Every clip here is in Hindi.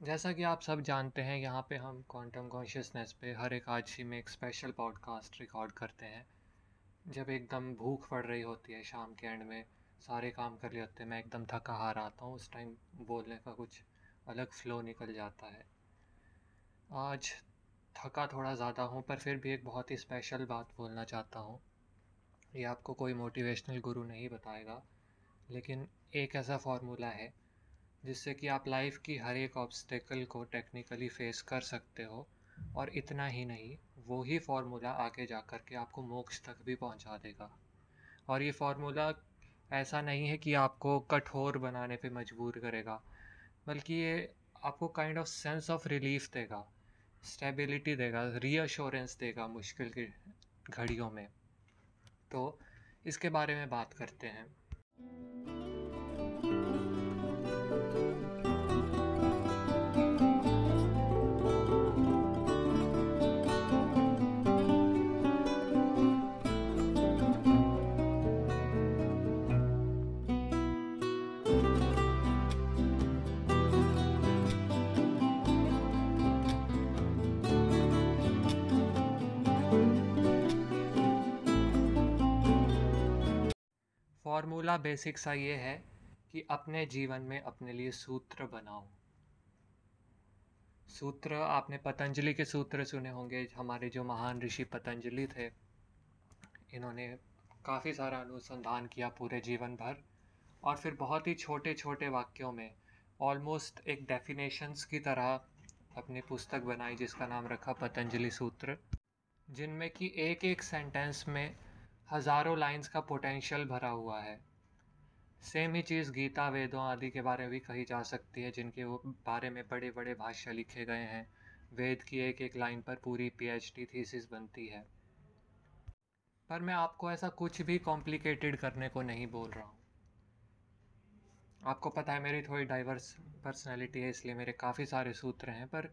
जैसा कि आप सब जानते हैं, यहाँ पे हम क्वांटम कॉन्शियसनेस पे हर एक आदशी में एक स्पेशल पॉडकास्ट रिकॉर्ड करते हैं। जब एकदम भूख पड़ रही होती है शाम के एंड में, सारे काम कर लिए होते हैं, मैं एकदम थका हार आता हूँ, उस टाइम बोलने का कुछ अलग फ्लो निकल जाता है। आज थका थोड़ा ज़्यादा हूँ, पर फिर भी एक बहुत ही स्पेशल बात बोलना चाहता हूँ। ये आपको कोई मोटिवेशनल गुरु नहीं बताएगा, लेकिन एक ऐसा फार्मूला है जिससे कि आप लाइफ की हर एक ऑब्स्टेकल को टेक्निकली फेस कर सकते हो, और इतना ही नहीं, वो ही फार्मूला आगे जा कर के आपको मोक्ष तक भी पहुँचा देगा। और ये फार्मूला ऐसा नहीं है कि आपको कठोर बनाने पे मजबूर करेगा, बल्कि ये आपको kind of sense of relief देगा स्टेबिलिटी देगा रीअश्योरेंस देगा मुश्किल की घड़ियों में। तो इसके बारे में बात करते हैं। फॉर्मूला बेसिक सा ये है कि अपने जीवन में अपने लिए सूत्र बनाओ। सूत्र, आपने पतंजलि के सूत्र सुने होंगे, हमारे जो महान ऋषि पतंजलि थे, इन्होंने काफ़ी सारा अनुसंधान किया पूरे जीवन भर और फिर बहुत ही छोटे छोटे वाक्यों में ऑलमोस्ट एक डेफिनेशंस की तरह अपनी पुस्तक बनाई, जिसका नाम रखा पतंजलि सूत्र, जिनमें कि एक एक सेंटेंस में हज़ारों लाइंस का पोटेंशियल भरा हुआ है। सेम ही चीज़ गीता, वेदों आदि के बारे में भी कही जा सकती है, जिनके वो बारे में बड़े बड़े भाष्य लिखे गए हैं। वेद की एक एक लाइन पर पूरी पीएचडी थीसिस बनती है। पर मैं आपको ऐसा कुछ भी कॉम्प्लिकेटेड करने को नहीं बोल रहा हूँ। आपको पता है मेरी थोड़ी डाइवर्स पर्सनैलिटी है, इसलिए मेरे काफ़ी सारे सूत्र हैं, पर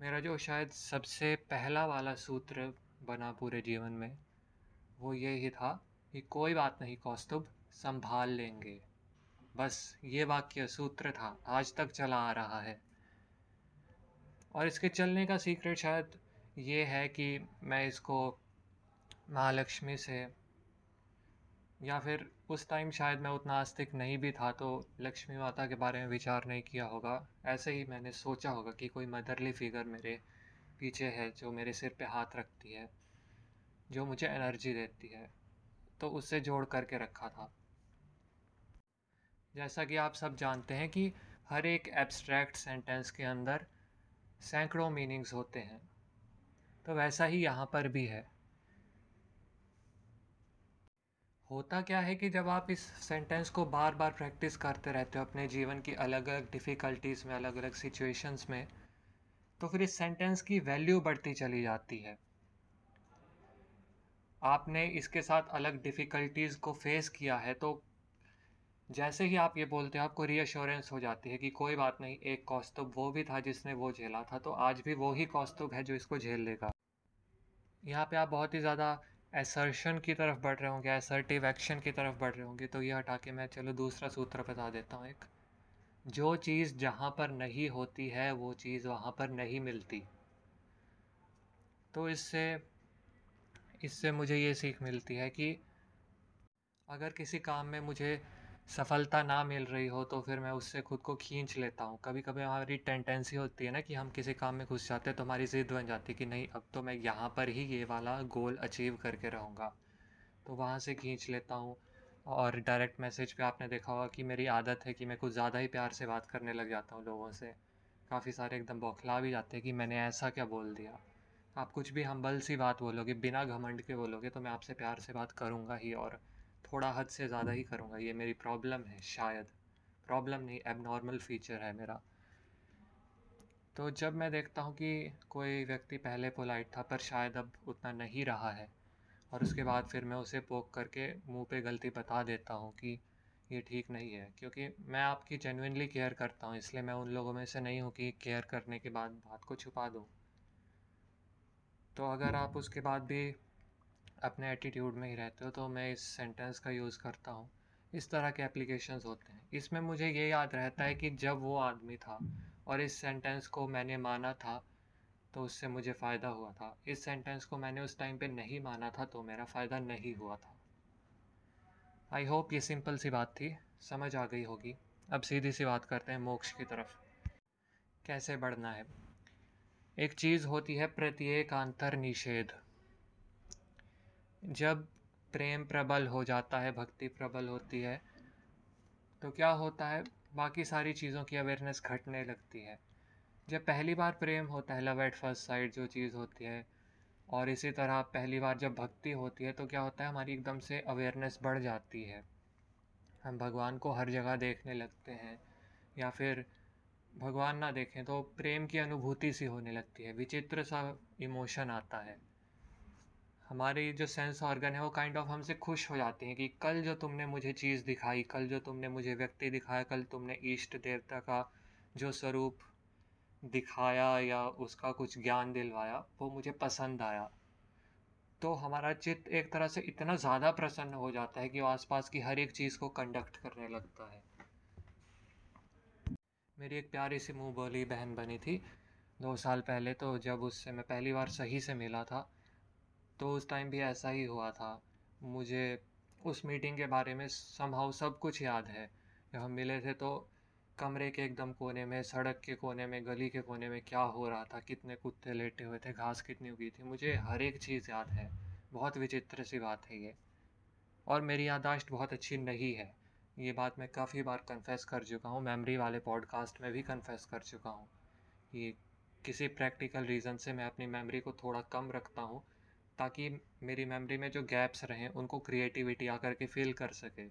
मेरा जो शायद सबसे पहला वाला सूत्र बना पूरे जीवन में वो ये ही था कि कोई बात नहीं कौस्तुभ, संभाल लेंगे। बस ये वाक्य सूत्र था, आज तक चला आ रहा है। और इसके चलने का सीक्रेट शायद ये है कि मैं इसको महालक्ष्मी से या फिर उस टाइम शायद मैं उतना आस्तिक नहीं भी था तो लक्ष्मी माता के बारे में विचार नहीं किया होगा। ऐसे ही मैंने सोचा होगा कि कोई मदरली फिगर मेरे पीछे है जो मेरे सिर पे हाथ रखती है। जो मुझे एनर्जी देती है तो उससे जोड़ करके रखा था। जैसा कि आप सब जानते हैं कि हर एक एब्स्ट्रैक्ट सेंटेंस के अंदर सैकड़ों मीनिंग्स होते हैं। तो वैसा ही यहाँ पर भी है। होता क्या है कि जब आप इस सेंटेंस को बार बार प्रैक्टिस करते रहते हो अपने जीवन की अलग अलग डिफ़िकल्टीज़ में अलग अलग सिचुएशंस में तो फिर इस सेंटेंस की वैल्यू बढ़ती चली जाती है। आपने इसके साथ अलग डिफ़िकल्टीज़ को फेस किया है तो जैसे ही आप ये बोलते हो, आपको रीअश्योरेंस हो जाती है कि कोई बात नहीं, एक कौस्तुभ वो भी था जिसने वो झेला था तो आज भी वो ही कौस्तुभ है जो इसको झेल लेगा। यहाँ पे आप बहुत ही ज़्यादा एसर्शन की तरफ़ बढ़ रहे होंगे एसर्टिव एक्शन की तरफ़ बढ़ रहे होंगे तो ये हटा के मैं चलो दूसरा सूत्र बता देता हूँ एक। जो चीज़ जहाँ पर नहीं होती है, वो चीज़ वहाँ पर नहीं मिलती। तो इससे इससे मुझे ये सीख मिलती है कि अगर किसी काम में मुझे सफलता ना मिल रही हो तो फिर मैं उससे खुद को खींच लेता हूँ। कभी कभी हमारी टेंडेंसी होती है ना कि हम किसी काम में घुस जाते हैं तो हमारी ज़िद बन जाती है कि नहीं, अब तो मैं यहाँ पर ही ये वाला गोल अचीव करके रहूँगा। तो वहाँ से खींच लेता हूँ और डायरेक्ट मैसेज पे आपने देखा होगा कि मेरी आदत है कि मैं कुछ ज़्यादा ही प्यार से बात करने लग जाता हूँ लोगों से। काफ़ी सारे एकदम बौखला भी जाते हैं कि मैंने ऐसा क्या बोल दिया। आप कुछ भी हम्बल सी बात बोलोगे, बिना घमंड के बोलोगे तो मैं आपसे प्यार से बात करूँगा ही और थोड़ा हद से ज़्यादा ही करूँगा। ये मेरी प्रॉब्लम है, शायद। प्रॉब्लम नहीं एबनॉर्मल फीचर है मेरा। तो जब मैं देखता हूँ कि कोई व्यक्ति पहले पोलाइट था, पर शायद अब उतना नहीं रहा है, और उसके बाद फिर मैं उसे पोक करके मुँह पे गलती बता देता हूँ कि ये ठीक नहीं है, क्योंकि मैं आपकी जेनुइनली केयर करता हूँ, इसलिए मैं उन लोगों में से नहीं हूँ कि केयर करने के बाद बात को छुपा दूँ। तो अगर आप उसके बाद भी अपने एटीट्यूड में ही रहते हो तो मैं इस सेंटेंस का यूज़ करता हूँ। इस तरह के एप्लीकेशन होते हैं। इसमें मुझे ये याद रहता है कि जब वो आदमी था और इस सेंटेंस को मैंने माना था तो उससे मुझे फ़ायदा हुआ था। इस सेंटेंस को मैंने उस टाइम पे नहीं माना था तो मेरा फ़ायदा नहीं हुआ था। आई होप ये सिंपल सी बात थी। समझ आ गई होगी। अब सीधी सी बात करते हैं मोक्ष की तरफ़। कैसे बढ़ना है? एक चीज़ होती है प्रत्येक अंतर निषेध। जब प्रेम प्रबल हो जाता है, भक्ति प्रबल होती है तो क्या होता है? बाकी सारी चीज़ों की अवेयरनेस घटने लगती है। जब पहली बार प्रेम होता है लव एट फ़र्स्ट साइड जो चीज़ होती है, और इसी तरह पहली बार जब भक्ति होती है तो क्या होता है? हमारी एकदम से अवेयरनेस बढ़ जाती है। हम भगवान को हर जगह देखने लगते हैं, या फिर भगवान ना देखें तो प्रेम की अनुभूति सी होने लगती है, विचित्र सा इमोशन आता है। हमारी जो सेंस ऑर्गन है वो काइंड ऑफ़ हमसे खुश हो जाते हैं कि कल जो तुमने मुझे चीज़ दिखाई, कल जो तुमने मुझे व्यक्ति दिखाया, कल तुमने इष्ट देवता का जो स्वरूप दिखाया या उसका कुछ ज्ञान दिलवाया, वो मुझे पसंद आया। तो हमारा चित्त एक तरह से इतना ज़्यादा प्रसन्न हो जाता है कि आसपास की हर एक चीज़ को कंडक्ट करने लगता है। मेरी एक प्यारी सी मुँह बोली बहन बनी थी। दो साल पहले तो जब उससे मैं पहली बार सही से मिला था तो उस टाइम भी ऐसा ही हुआ था। मुझे उस मीटिंग के बारे में संभव सब कुछ याद है। जब हम मिले थे तो कमरे के एकदम कोने में, सड़क के कोने में, गली के कोने में क्या हो रहा था, कितने कुत्ते लेटे हुए थे, घास कितनी उगी थी, मुझे हर एक चीज़ याद है। बहुत विचित्र सी बात है ये। और मेरी यादाश्त बहुत अच्छी नहीं है। ये बात मैं काफ़ी बार कन्फेस कर चुका हूँ मेमोरी वाले पॉडकास्ट में भी कन्फेस कर चुका हूँ कि किसी प्रैक्टिकल रीज़न से मैं अपनी मेमोरी को थोड़ा कम रखता हूँ, ताकि मेरी मेमोरी में जो गैप्स रहें, उनको क्रिएटिविटी आकर के फिल कर सके।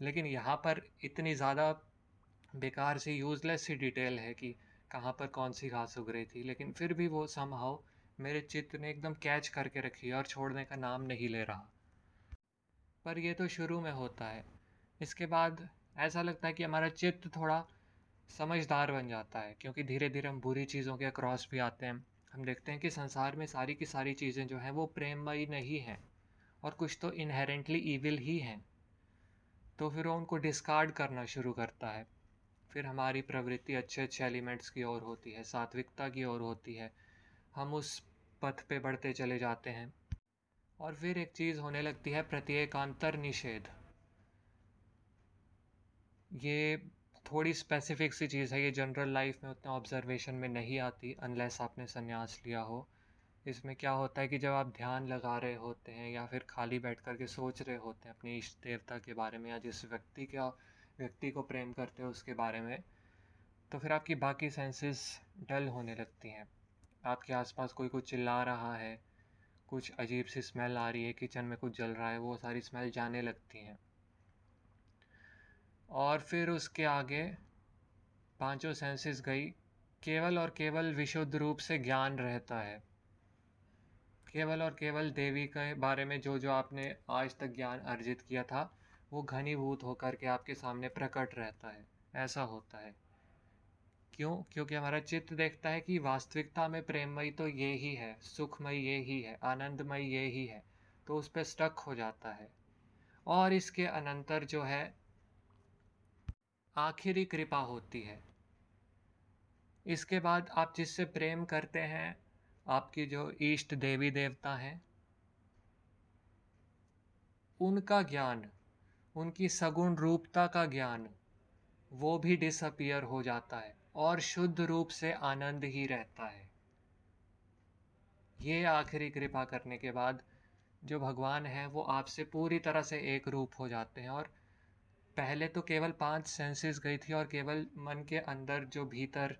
लेकिन यहाँ पर इतनी ज़्यादा बेकार सी यूज़लेस सी डिटेल है कि कहाँ पर कौन सी घास उग रही थी, लेकिन फिर भी वो समहाउ मेरे चित्त ने एकदम कैच करके रखी और छोड़ने का नाम नहीं ले रहा। पर ये तो शुरू में होता है। इसके बाद ऐसा लगता है कि हमारा चित्त थोड़ा समझदार बन जाता है, क्योंकि धीरे धीरे हम बुरी चीज़ों के अक्रॉस भी आते हैं। हम देखते हैं कि संसार में सारी की सारी चीज़ें जो हैं वो प्रेममयी नहीं हैं और कुछ तो इनहेरेंटली ईविल ही हैं। तो फिर वो उनको डिस्कार्ड करना शुरू करता है। फिर हमारी प्रवृत्ति अच्छे अच्छे एलिमेंट्स की ओर होती है, सात्विकता की ओर होती है। हम उस पथ पे बढ़ते चले जाते हैं और फिर एक चीज़ होने लगती है, प्रत्येकांतर निषेध। ये थोड़ी स्पेसिफिक सी चीज़ है, ये जनरल लाइफ में उतना ऑब्जर्वेशन में नहीं आती अनलेस आपने संन्यास लिया हो। इसमें क्या होता है कि जब आप ध्यान लगा रहे होते हैं या फिर खाली बैठ कर के सोच रहे होते हैं अपने इष्ट देवता के बारे में या जिस व्यक्ति का, व्यक्ति को प्रेम करते हो उसके बारे में तो फिर आपकी बाकी सेंसेस डल होने लगती हैं। आपके आसपास कोई कुछ चिल्ला रहा है, कुछ अजीब सी स्मेल आ रही है किचन में कुछ जल रहा है, वो सारी स्मेल जाने लगती हैं। और फिर उसके आगे पाँचों सेंसेस गई। केवल और केवल विशुद्ध रूप से ज्ञान रहता है। केवल और केवल देवी के बारे में जो जो आपने आज तक ज्ञान अर्जित किया था, वो घनीभूत होकर के आपके सामने प्रकट रहता है। ऐसा होता है। क्यों? क्योंकि हमारा चित्त देखता है कि वास्तविकता में प्रेममयी तो ये ही है, सुखमय ये ही है, आनंदमय ये ही है तो उस पर स्टक हो जाता है। और इसके अनंतर जो है आखिरी कृपा होती है। इसके बाद आप जिससे प्रेम करते हैं, आपकी जो इष्ट देवी देवता हैं, उनका ज्ञान, उनकी सगुण रूपता का ज्ञान, वो भी डिसअपियर हो जाता है और शुद्ध रूप से आनंद ही रहता है। ये आखिरी कृपा करने के बाद जो भगवान है, वो आपसे पूरी तरह से एक रूप हो जाते हैं और पहले तो केवल पाँच सेंसेस गई थी और केवल मन के अंदर जो भीतर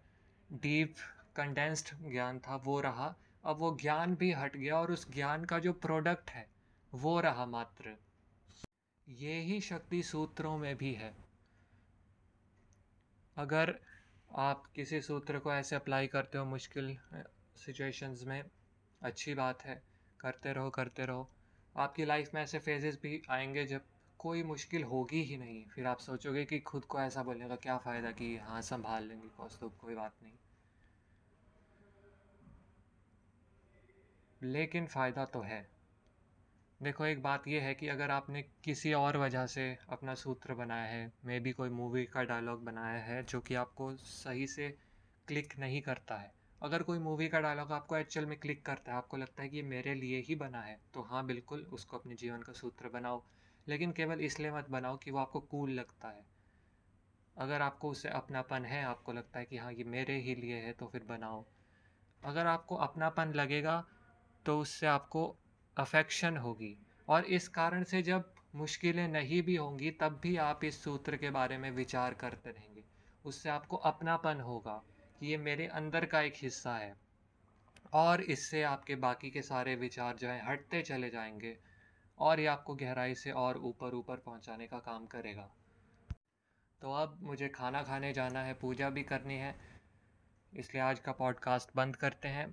डीप कंडेंस्ड ज्ञान था, वो रहा। अब वो ज्ञान भी हट गया और उस ज्ञान का जो प्रोडक्ट है, वो रहा मात्र। ये ही शक्ति सूत्रों में भी है। अगर आप किसी सूत्र को ऐसे अप्लाई करते हो मुश्किल सिचुएशंस में, अच्छी बात है। करते रहो करते रहो। आपकी लाइफ में ऐसे फेजेस भी आएँगे जब कोई मुश्किल होगी ही नहीं। फिर आप सोचोगे कि खुद को ऐसा बोलने का क्या फ़ायदा कि हाँ संभाल लेंगे तो कोई बात नहीं। लेकिन फ़ायदा तो है। देखो, एक बात यह है कि अगर आपने किसी और वजह से अपना सूत्र बनाया है मे बी कोई मूवी का डायलॉग बनाया है जो कि आपको सही से क्लिक नहीं करता है। अगर कोई मूवी का डायलॉग आपको एक्चुअल में क्लिक करता है, आपको लगता है कि ये मेरे लिए ही बना है तो हाँ बिल्कुल उसको अपने जीवन का सूत्र बनाओ। लेकिन केवल इसलिए मत बनाओ कि वो आपको कूल लगता है। अगर आपको उससे अपनापन है, आपको लगता है कि हाँ ये मेरे ही लिए है तो फिर बनाओ। अगर आपको अपनापन लगेगा तो उससे आपको अफेक्शन होगी। और इस कारण से जब मुश्किलें नहीं भी होंगी, तब भी आप इस सूत्र के बारे में विचार करते रहेंगे। उससे आपको अपनापन होगा कि ये मेरे अंदर का एक हिस्सा है। और इससे आपके बाकी के सारे विचार जो हैं, हटते चले जाएँगे। और ये आपको गहराई से और ऊपर ऊपर पहुँचाने का काम करेगा। तो अब मुझे खाना खाने जाना है, पूजा भी करनी है, इसलिए आज का पॉडकास्ट बंद करते हैं।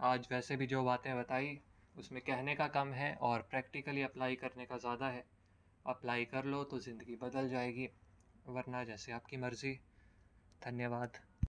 आज वैसे भी जो बातें बताई, उसमें कहने का कम है और प्रैक्टिकली अप्लाई करने का ज़्यादा है। अप्लाई कर लो तो ज़िंदगी बदल जाएगी, वरना जैसे आपकी मर्ज़ी। धन्यवाद।